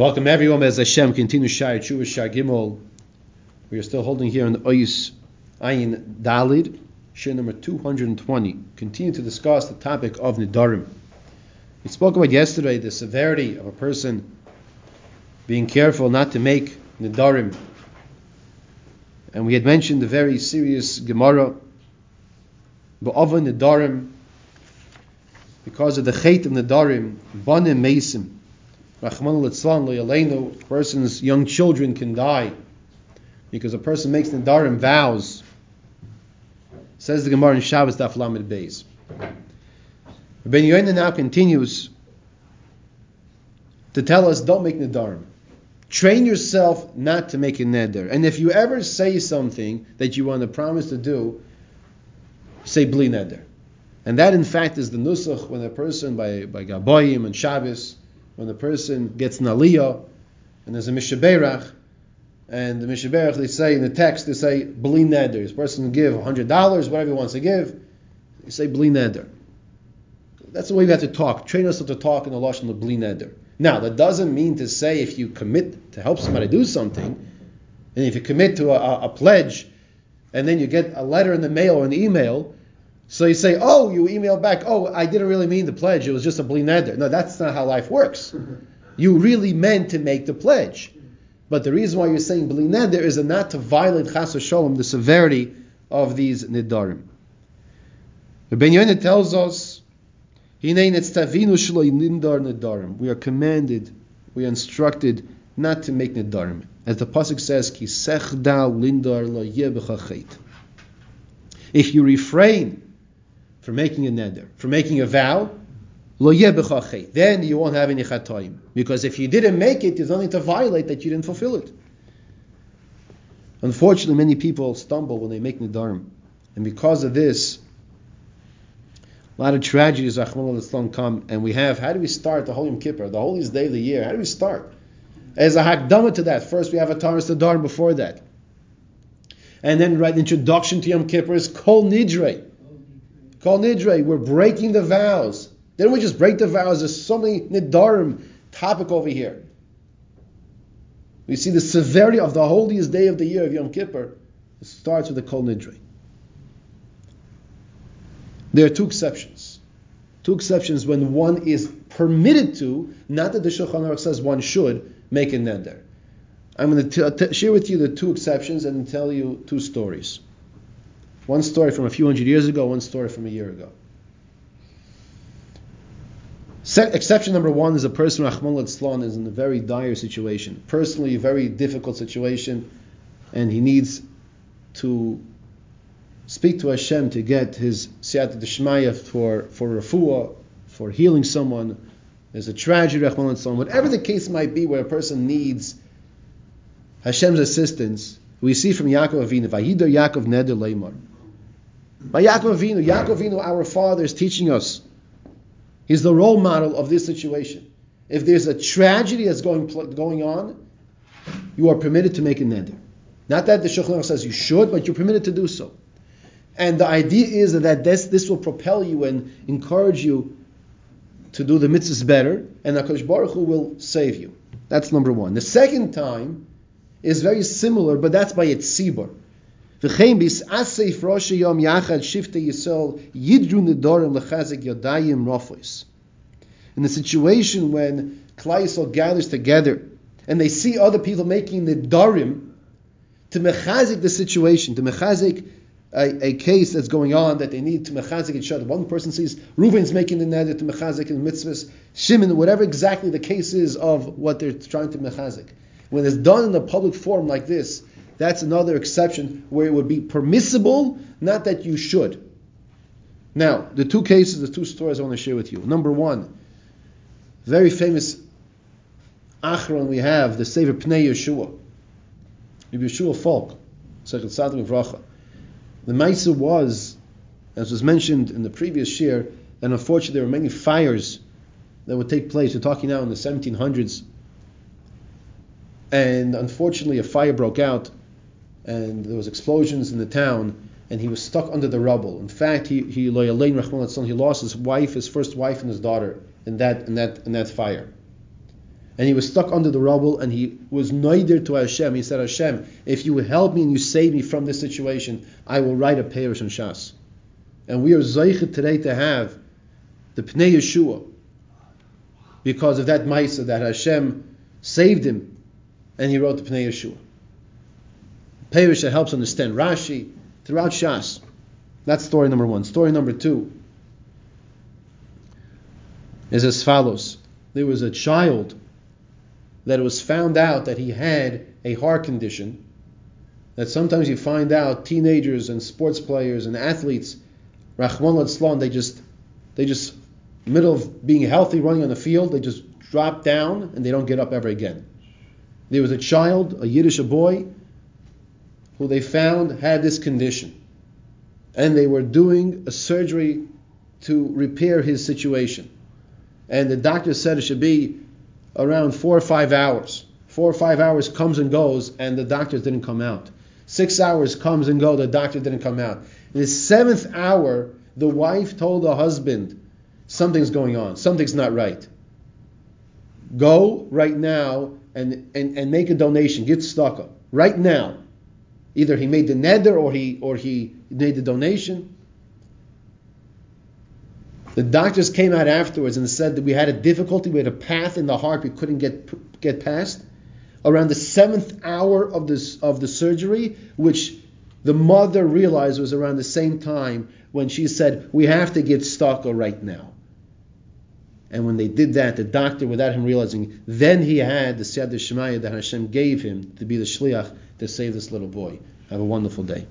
Welcome everyone as Hashem continues Shai Tshuva Shai Gimel. We are still holding here on the Oyis Ayin Dalid, Shir number 220. Continue to discuss the topic of Nidarim. We spoke about yesterday the severity of a person being careful not to make Nidarim. And we had mentioned the very serious Gemara, Ba'ava Nidarim, because of the Chait of Nidarim, Banim Mesim. Rachman Litzlan Lo person's young children can die because a person makes Nidarim vows. Says the Gemara in Shabbos Daf Lamed Beis. Ben Yoina now continues to tell us don't make Nidarim. Train yourself not to make a neder. And if you ever say something that you want to promise to do, say bli neder. And that in fact is the nusach when a person by, by Gaboyim and Shabbos when the person gets an aliyah and there's a mishaberach, and the mishaberach they say in the text they say bli neder. This person give hundred dollars, whatever he wants to give. You say bli neder. That's the way we have to talk. Train us to talk in the lashon of bli neder. Now that doesn't mean to say if you commit to help somebody do something, and if you commit to a, a, a pledge, and then you get a letter in the mail or an email so you say, oh, you email back, oh, I didn't really mean the pledge, it was just a bli neder. No, that's not how life works. You really meant to make the pledge. But the reason why you're saying bli neder is not to violate chas shalom, the severity of these nidarim. The Ben Yonah tells us, we are commanded, we are instructed not to make nidarim. As the pasuk says, ki lindar lo If you refrain for making a neder, for making a vow, then you won't have any chatoim. Because if you didn't make it, there's nothing to violate that you didn't fulfill it. Unfortunately, many people stumble when they make nedarim. And because of this, a lot of tragedies, Rahman come, and we have, how do we start the Holy Yom Kippur, the holiest day of the year? How do we start? As a hakdama to that, first we have a Taras Nedarim before that. And then right introduction to Yom Kippur is Kol Nidre. Kol Nidre, we're breaking the vows. Then we just break the vows. There's so many Nidarim topic over here. We see the severity of the holiest day of the year of Yom Kippur. It starts with the Kol Nidre. There are two exceptions. Two exceptions when one is permitted to, not that the Shulchan Aruch says one should, make a neder. I'm going to t- t- share with you the two exceptions and tell you two stories. One story from a few hundred years ago, one story from a year ago. Se- exception number one is a person, Rahman Litzlan, is in a very dire situation, personally, a very difficult situation, and he needs to speak to Hashem to get his siyata deshmaya for, for refuah, for healing someone. There's a tragedy, Rahman Litzlan, whatever the case might be, where a person needs Hashem's assistance, we see from Yaakov Avinu, Vayidar Yaakov Neder Leimar. By Yaakov Avinu, Yaakov Avinu, our father, is teaching us. He's the role model of this situation. If there's a tragedy that's going going on, you are permitted to make a neder. Not that the Shulchan says you should, but you're permitted to do so. And the idea is that this, this will propel you and encourage you to do the mitzvahs better, and HaKadosh Baruch Hu will save you. That's number one. The second time is very similar, but that's by its sibur. V'chein bis asif rosh yom yachad shifte yisol yidru nedorim lechazik yodayim rofos. In the situation when Klal Yisrael gathers together and they see other people making nedorim to mechazik the situation, to mechazik a, a, case that's going on that they need to mechazik each other. One person sees Reuven's making the neder to mechazik in mitzvahs, Shimon, whatever exactly the case is of what they're trying to mechazik. When it's done in a public forum like this, that's another exception where it would be permissible, not that you should. Now, the two cases, the two stories I want to share with you. Number one, very famous Achron we have, the Sefer Pnei Yehoshua. Yehoshua Falk. The Maisa was, as was mentioned in the previous year, and unfortunately there were many fires that would take place. We're talking now in the 1700s. And unfortunately a fire broke out and there was explosions in the town, and he was stuck under the rubble. In fact, he he he lost his wife, his first wife, and his daughter in that in that in that fire. and he was stuck under the rubble, and he was noider to Hashem. He said, Hashem, if you help me and you save me from this situation, I will write a parish on Shas. And we are zeichet today to have the Pnei Yehoshua because of that Maisa that Hashem saved him, and he wrote the Pnei Yehoshua. Parish that helps understand Rashi throughout Shas. That's story number one. Story number two is as follows. There was a child that was found out that he had a heart condition. That sometimes you find out teenagers and sports players and athletes, Rahman al they just they just middle of being healthy, running on the field, they just drop down and they don't get up ever again. There was a child, a Yiddish boy, who they found had this condition. And they were doing a surgery to repair his situation. And the doctor said it should be around four or five hours. Four or five hours comes and goes, and the doctors didn't come out. Six hours comes and go, the doctor didn't come out. In the seventh hour, the wife told the husband, something's going on, something's not right. Go right now and, and, and make a donation, get stuck up. Right now. Either he made the neder or he or he made the donation. The doctors came out afterwards and said that we had a difficulty, we had a path in the heart we couldn't get get past. Around the seventh hour of this of the surgery, which the mother realized was around the same time when she said, "We have to get Stalker right now." And when they did that, the doctor, without him realizing, then he had the Siyad Shemaya that Hashem gave him to be the shliach to save this little boy. Have a wonderful day.